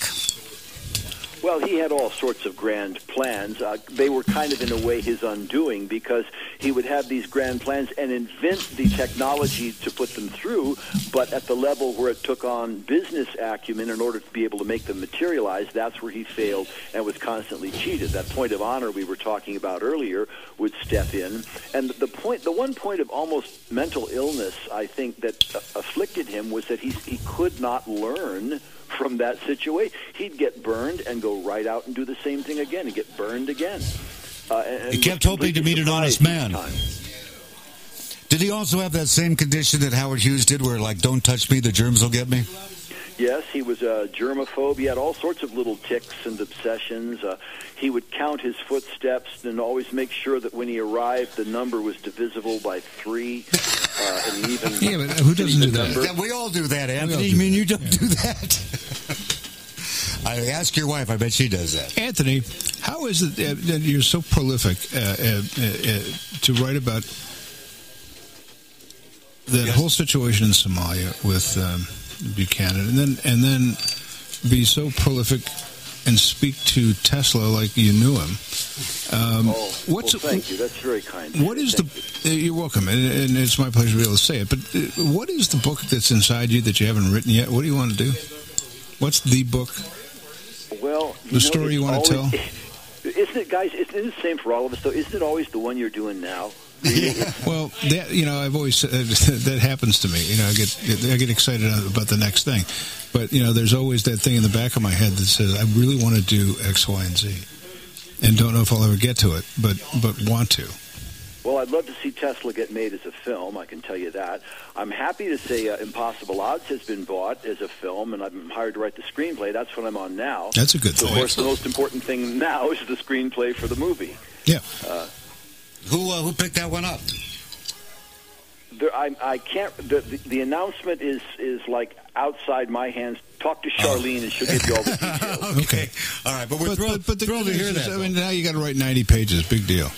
Well, he had all sorts of grand plans. Uh, they were kind of, in a way, his undoing because he would have these grand plans and invent the technology to put them through, but at the level where it took on business acumen in order to be able to make them materialize, that's where he failed and was constantly cheated. That point of honor we were talking about earlier would step in. And the point, the one point of almost mental illness, I think, that afflicted him was that he, he could not learn from that situation. He'd get burned and go right out and do the same thing again and get burned again. Uh,
He kept hoping to meet an honest man. Did he also have that same condition that Howard Hughes did, where like, don't touch me, the germs will get me?
Yes, he was a germaphobe. He had all sorts of little ticks and obsessions. Uh, he would count his footsteps and always make sure that when he arrived, the number was divisible by three. Uh, and even
Yeah, but who doesn't do that?
number-
we all do that,
all
Anthony.
do
I mean,
that,
you don't do that. I ask your wife. I bet she does that.
Anthony, how is it that you're so prolific uh, uh, uh, uh, to write about that
Yes.
whole situation in Somalia with um, Buchanan, and then and then be so prolific and speak to Tesla like you knew him? Um,
Oh,
what's
well, thank you. That's very kind.
What is
Thank
the? Uh, you're welcome, and, and it's my pleasure to be able to say it. But uh, what is the book that's inside you that you haven't written yet? What do you want to do? What's the book?
Well,
The
know,
story you wanna
tell. Isn't it, guys? Isn't it the same for all of us, though? Isn't it always the one you're doing now?
Well, that you know, I've always said that happens to me. You know, I get I get excited about the next thing, but you know, there's always that thing in the back of my head that says I really want to do X, Y, and Z, and don't know if I'll ever get to it, but but want to.
Well, I'd love to see Tesla get made as a film. I can tell you that. I'm happy to say uh, Impossible Odds has been bought as a film, and I'm hired to write the screenplay. That's what I'm on now.
That's a good
So, of
thing.
course, the most important thing now is the screenplay for the movie.
Yeah.
Who uh, who picked that one up?
There, I, I can't. The, the, the announcement is is like outside my hands. Talk to Sharlene, and she'll give you all the details.
Okay.
All right, but we're
But,
thrilled,
but, but the
thrilled to
good
hear
news
that.
is, I mean, now you got to write 90 pages. Big deal.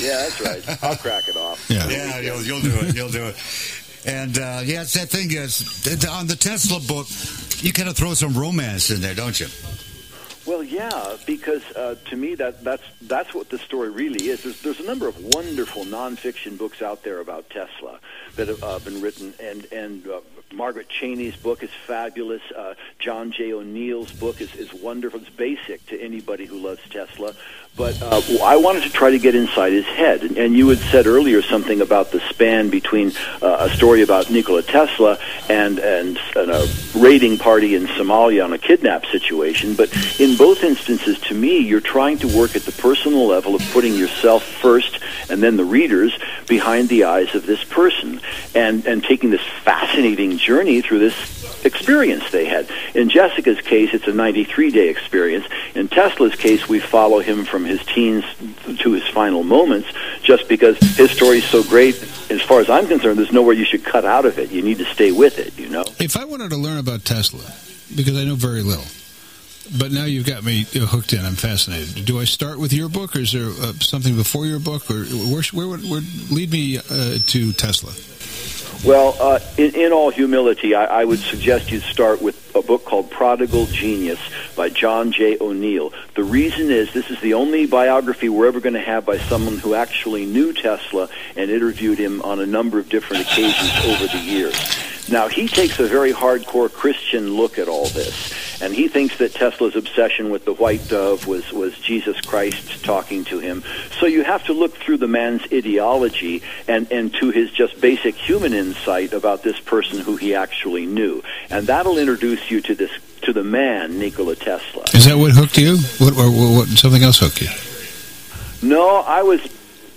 Yeah, that's right. I'll crack it off.
Yeah.
yeah, you'll, you'll do it. You'll do it. And uh, yeah, it's that thing is on the Tesla book. You kind of throw some romance in there, don't you?
Well, yeah, because uh, to me that that's that's what the story really is. There's, there's a number of wonderful nonfiction books out there about Tesla that have uh, been written, and and uh, Margaret Cheney's book is fabulous. Uh, John J. O'Neill's book is, is wonderful. It's basic to anybody who loves Tesla. But uh, I wanted to try to get inside his head, and, you had said earlier something about the span between uh, a story about Nikola Tesla and and, and a raiding party in Somalia on a kidnap situation. But in both instances, to me, you're trying to work at the personal level of putting yourself first, and then the readers behind the eyes of this person, and and taking this fascinating journey through this experience they had. In Jessica's case, it's a 93 day experience. In Tesla's case, we follow him from his teens to his final moments just because his story is so great. As far as I'm concerned, there's nowhere you should cut out of it. You need to stay with it, you know?
If I wanted to learn about Tesla, because I know very little, but now you've got me hooked in, I'm fascinated. Do I start with your book, or is there uh, something before your book, or where, where would where, lead me uh, to Tesla?
Well, uh, in, in all humility, I, I would suggest you start with a book called Prodigal Genius by John J. O'Neill. The reason is this is the only biography we're ever going to have by someone who actually knew Tesla and interviewed him on a number of different occasions over the years. Now, he takes a very hardcore Christian look at all this, and he thinks that Tesla's obsession with the white dove was, was Jesus Christ talking to him. So you have to look through the man's ideology and, and to his just basic human insight about this person who he actually knew. And that'll introduce you to this to the man, Nikola Tesla.
Is that what hooked you? What, or, what something else hooked you?
No, I was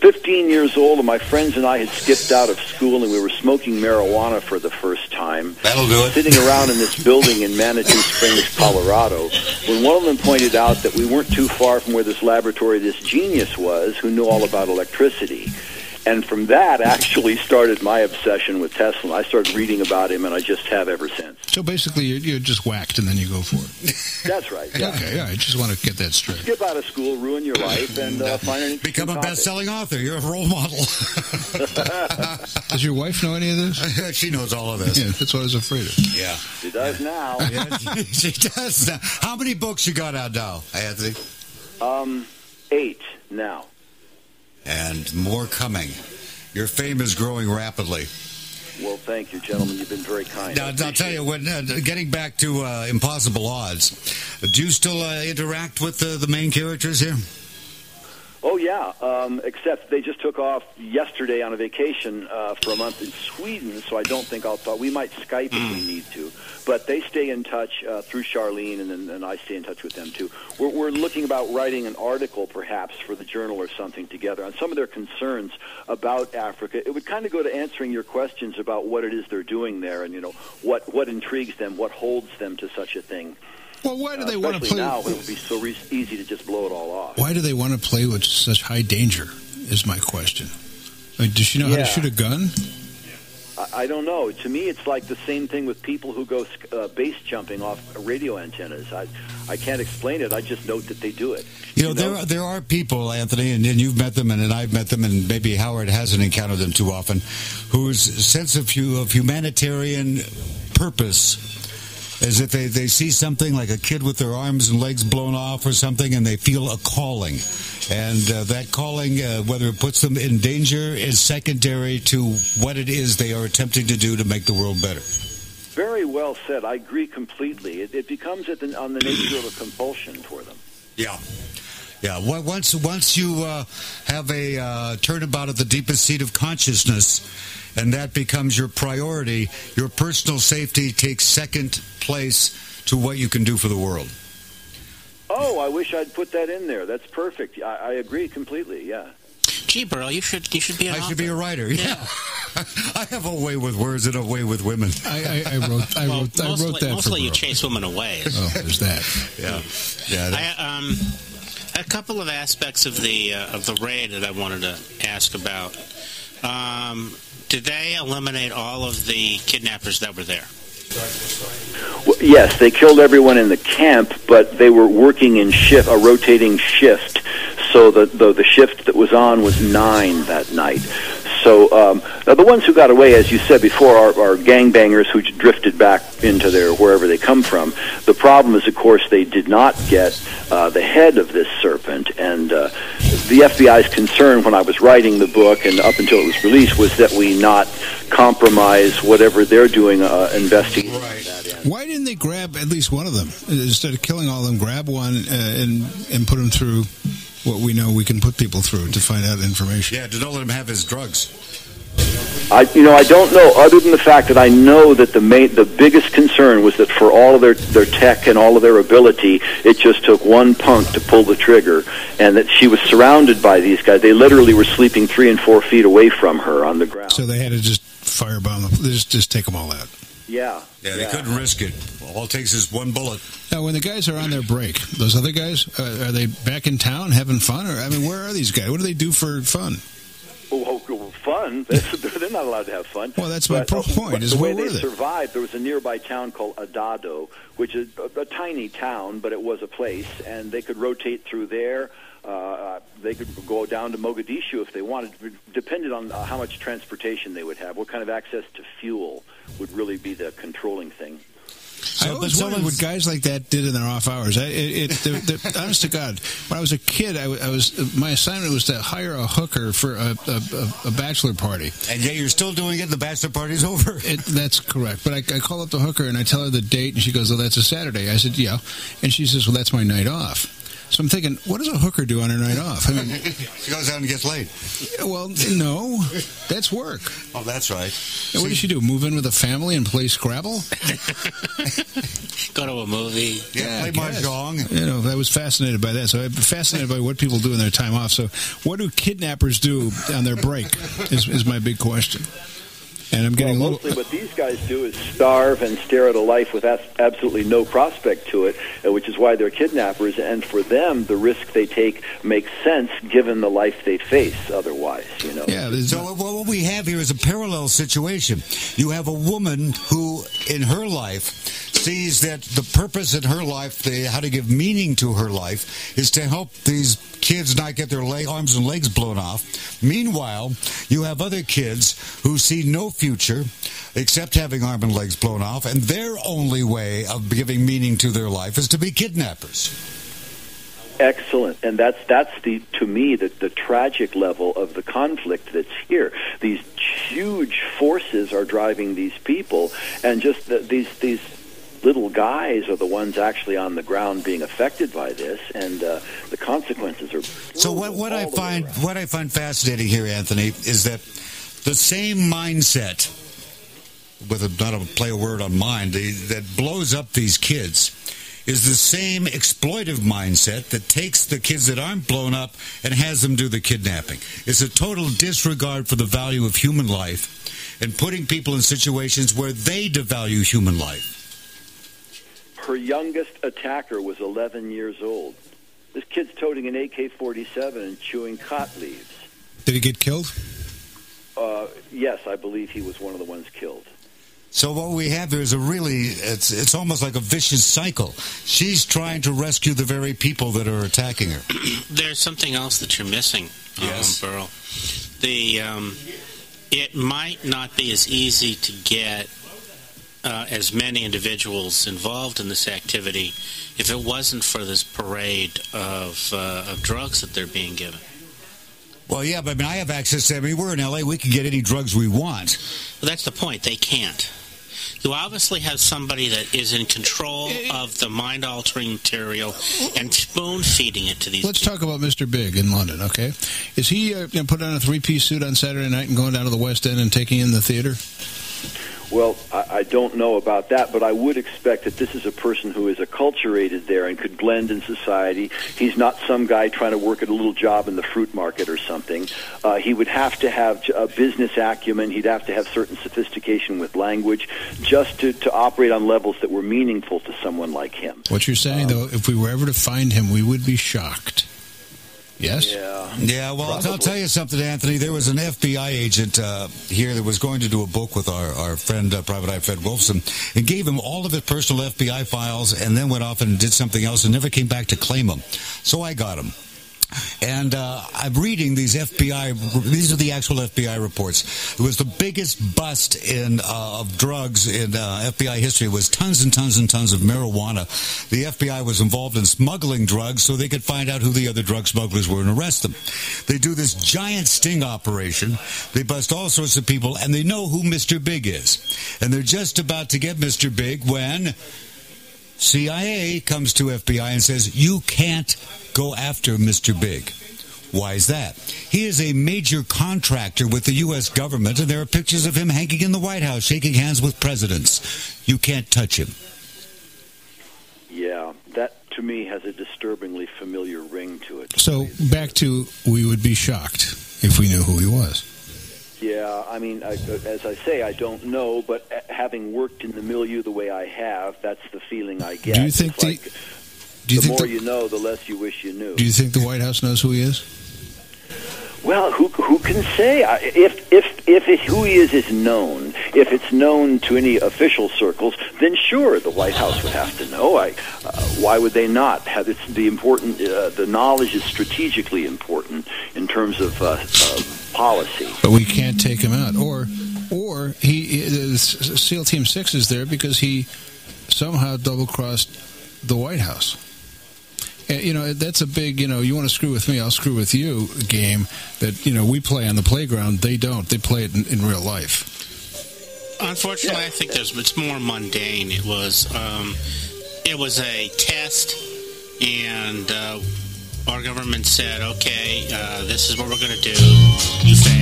15 years old, and my friends and I had skipped out of school, and we were smoking marijuana for the first time.
That'll do it.
Sitting around in this building in Manitou Springs, Colorado, when one of them pointed out that we weren't too far from where this laboratory this genius was, who knew all about electricity. And from that actually started my obsession with Tesla. I started reading about him, and I just have ever since.
So basically, you're, you're just whacked, and then you go for it.
That's right. Yeah.
Okay, yeah, I just want to get that straight.
Skip out of school, ruin your life, and uh, find an
Become a
topic.
best-selling author. You're a role model.
Does your wife know any of this?
she knows all of this.
Yeah, that's what I was afraid of.
Yeah.
She does now.
yeah, she does. Now. How many books you got out now, I Anthony?
Um, eight now.
And more coming. Your fame is growing rapidly.
Well, thank you, gentlemen. You've been very kind.
Now, I'll tell you, when uh, getting back to uh, Impossible Odds, do you still uh, interact with the main characters here?
Oh yeah, um, except they just took off yesterday on a vacation uh, for a month in Sweden, so I don't think I'll talk. We might Skype if we need to, but they stay in touch uh, through Sharlene, and then and I stay in touch with them too. We're, we're looking about writing an article, perhaps for the Journal or something, together on some of their concerns about Africa. It would kind of go to answering your questions about what it is they're doing there, and you know what what intrigues them, what holds them to such a thing.
Well, why do
Uh,
they want to
especially
play?
now? It would be so re- easy to just blow it all off.
Why do they want to play with such high danger? Is my question. I mean, does she know how to shoot a gun?
I, I don't know. To me, it's like the same thing with people who go uh, base jumping off radio antennas. I, I can't explain it. I just note that they do it.
You know, there are, there are people, Anthony, and, and you've met them, and, and I've met them, and maybe Howard hasn't encountered them too often, whose sense of, of humanitarian purpose is that they, they see something like a kid with their arms and legs blown off or something, and they feel a calling. And uh, that calling, uh, whether it puts them in danger, is secondary to what it is they are attempting to do to make the world better.
Very well said. I agree completely. It, it becomes at the, on the nature of a compulsion for them.
Yeah. Yeah, once once you uh, have a uh, turnabout at the deepest seat of consciousness, and that becomes your priority, your personal safety takes second place to what you can do for the world.
Oh, I wish I'd put that in there. That's perfect. I, I agree completely. Yeah.
Gee, Burl, you should you should be an
I
author.
should be a writer. Yeah, I have a way with words and a way with women.
I, I, I wrote. I
Well,
wrote. I
mostly,
wrote that
mostly
for
you chase women away.
Oh, there's that.
Yeah, yeah. that-
I, um, a couple of aspects of the uh, of the raid that I wanted to ask about. Um, did they eliminate all of the kidnappers that were there?
Well, yes, they killed everyone in the camp, but they were working in shift, a rotating shift. So the the, the shift that was on was nine that night. So um, now the ones who got away, as you said before, are, are gangbangers who drifted back into their wherever they come from. The problem is, of course, they did not get uh, the head of this serpent, and uh, the FBI's concern when I was writing the book and up until it was released was that we not compromise whatever they're doing uh, investigating. that end.
Why didn't they grab at least one of them instead of killing all of them? Grab one uh, and and put them through what we know we can put people through to find out information.
yeah, to not let him have his drugs.
I, you know, I don't know. Other than the fact that I know that the main, the biggest concern was that for all of their their tech and all of their ability, it just took one punk to pull the trigger, and that she was surrounded by these guys. They literally were sleeping three and four feet away from her on the ground.
So they had to just firebomb them. Just just take them all out.
Yeah,
Yeah, they couldn't risk it. All it takes is one bullet.
Now, when the guys are on their break, those other guys uh, are they back in town having fun, or I mean, where are these guys? What do they do for fun?
Oh, oh, fun. They're not allowed to have fun.
Well, that's my
But, uh,
point, is
the way
where
they
were they?
survived. There was a nearby town called Adado, which is a, a tiny town, but it was a place, and they could rotate through there. Uh, they could go down to Mogadishu if they wanted, depended on uh, how much transportation they would have. What kind of access to fuel would really be the controlling thing.
I
but
always wondered what guys like that did in their off hours. I, it, it, the, the, honest to God, when I was a kid, I, w- I was my assignment was to hire a hooker for a, a, a, a bachelor party.
And yet you're still doing it. The bachelor party's over.
It, that's correct. But I, I call up the hooker and I tell her the date, and she goes, "Oh, that's a Saturday." I said, "Yeah," and she says, "Well, that's my night off." So I'm thinking, what does a hooker do on her night off? I mean,
she goes out and gets laid.
well, no, that's work.
Oh, that's right.
And what does she do? Move in with a family and play Scrabble?
Go to a movie.
Yeah,
I
play mahjong.
You know, I was fascinated by that. So I'm fascinated by what people do in their time off. So, what do kidnappers do on their break? Is, is my big question. And I'm getting
Well,
a little.
mostly what these guys do is starve and stare at a life with absolutely no prospect to it, uh, which is why they're kidnappers. And for them, the risk they take makes sense given the life they face otherwise, you know.
Yeah,
So what what we have here is a parallel situation. You have a woman who, in her life, sees that the purpose in her life, the, how to give meaning to her life, is to help these kids not get their leg, arms and legs blown off. Meanwhile, you have other kids who see no future except having arm and legs blown off, and their only way of giving meaning to their life is to be kidnappers.
Excellent, and that's that's the to me the the tragic level of the conflict that's here. These huge forces are driving these people, and just the, these these little guys are the ones actually on the ground being affected by this, and uh, the consequences are.
So what what I
all the way
find what I find fascinating here, Anthony, is that the same mindset, with a, not a play a word on mind, the, that blows up these kids, is the same exploitive mindset that takes the kids that aren't blown up and has them do the kidnapping. It's a total disregard for the value of human life and putting people in situations where they devalue human life.
Her youngest attacker was 11 years old. This kid's toting an AK-47 and chewing khat leaves.
Did he get killed?
Uh, yes, I believe he was one of the ones killed.
So what we have there is a really it's it's almost like a vicious cycle. She's trying to rescue the very people that are attacking her.
There's something else that you're missing,
Yes.
um, Burl. The um, it might not be as easy to get uh, as many individuals involved in this activity if it wasn't for this parade of uh, of drugs that they're being given.
Well, yeah, but I mean, I have access to. I mean, we're in LA. We can get any drugs we want.
Well, that's the point. They can't. You obviously have somebody that is in control of the mind-altering material and spoon-feeding it to these.
Let's
people.
talk about Mr. Big in London, okay? Is he uh, going to put on a three-piece suit on Saturday night and going down to the West End and taking in the theater?
Well, I, I don't know about that, but I would expect that this is a person who is acculturated there and could blend in society. He's not some guy trying to work at a little job in the fruit market or something. Uh, he would have to have a business acumen. He'd have to have certain sophistication with language just to, to operate on levels that were meaningful to someone like him.
What you're saying, though, if we were ever to find him, we would be shocked. Yes?
Yeah.
Yeah, well, I'll tell you something, Anthony. There was an FBI agent uh, here that was going to do a book with our, our friend, uh, Private Eye Fred Wolfson, and gave him all of his personal FBI files and then went off and did something else and never came back to claim them. So I got him. And uh, I'm reading these FBI. These are the actual FBI reports. It was the biggest bust in uh, of drugs in uh, FBI history. It was tons and tons and tons of marijuana. The FBI was involved in smuggling drugs so they could find out who the other drug smugglers were and arrest them. They do this giant sting operation. They bust all sorts of people, and they know who Mr. Big is. And they're just about to get Mr. Big when CIA comes to FBI and says, You can't go after Mr. Big. Why is that? He is a major contractor with the U.S. government, and there are pictures of him hanging in the White House, shaking hands with presidents. You can't touch him.
Yeah, that to me has a disturbingly familiar ring to it.
So, back to we would be shocked if we knew who he was.
Yeah, I mean, I, as I say, I don't know, but uh, having worked in the milieu the way I have, that's the feeling I get.
Do you think
It's
the-
like,
Do you
the
think
more
the,
you know, the less you wish you knew.
Do you think the White House knows who he is?
Well, who who can say if if if it, who he is is known? If it's known to any official circles, then sure, the White House would have to know. I, uh, why would they not? Have it's the important. Uh, the knowledge is strategically important in terms of uh, policy.
But we can't take him out, or or he uh, SEAL Team Six is there because he somehow double crossed the White House. Uh, You know that's a big. You know, you want to screw with me, I'll screw with you. Game that you know we play on the playground. They don't. They play it in, in real life.
Unfortunately, I think there's it's more mundane. It was um, it was a test, and uh, our government said, "Okay, uh, this is what we're going to do." You failed.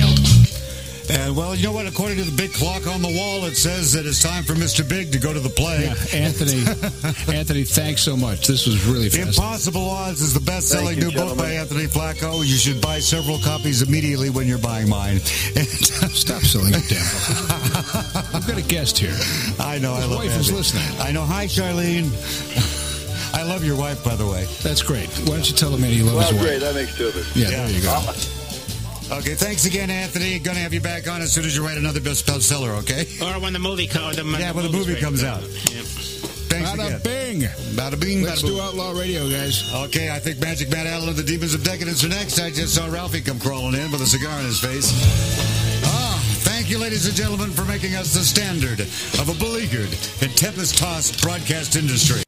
And well, you know what? According to the big clock on the wall, it says that it's time for Mr. Big to go to the play.
Yeah, Anthony. Anthony, thanks so much. This was really fascinating.
Impossible Odds is the best-selling
Thank you,
new book by. Anthony Flacco. You should buy several copies immediately when you're buying mine. And, uh,
Stop selling your damn book. I've got a guest here.
I know. I love
wife is listening.
I know. Hi, Sharlene. I love your wife, by the way.
That's great. Why don't you tell him, man, you love
Well,
his wife?
great. That makes two of us.
Yeah,
Yeah.
there you go.
Okay, thanks again, Anthony. Going to have you back on as soon as you write another best bestseller. Okay.
Or when the movie comes. Out.
Yeah, when the movie comes out.
Yeah.
Thanks
Bada
again.
bing.
Bada bing.
Let's
bada
do Outlaw Radio, guys.
Okay, I think Magic Matt Allen and the Demons of Decadence are next. I just saw Ralphie come crawling in with a cigar in his face. Ah, thank you, ladies and gentlemen, for making us the standard of a beleaguered and tempest-tossed broadcast industry.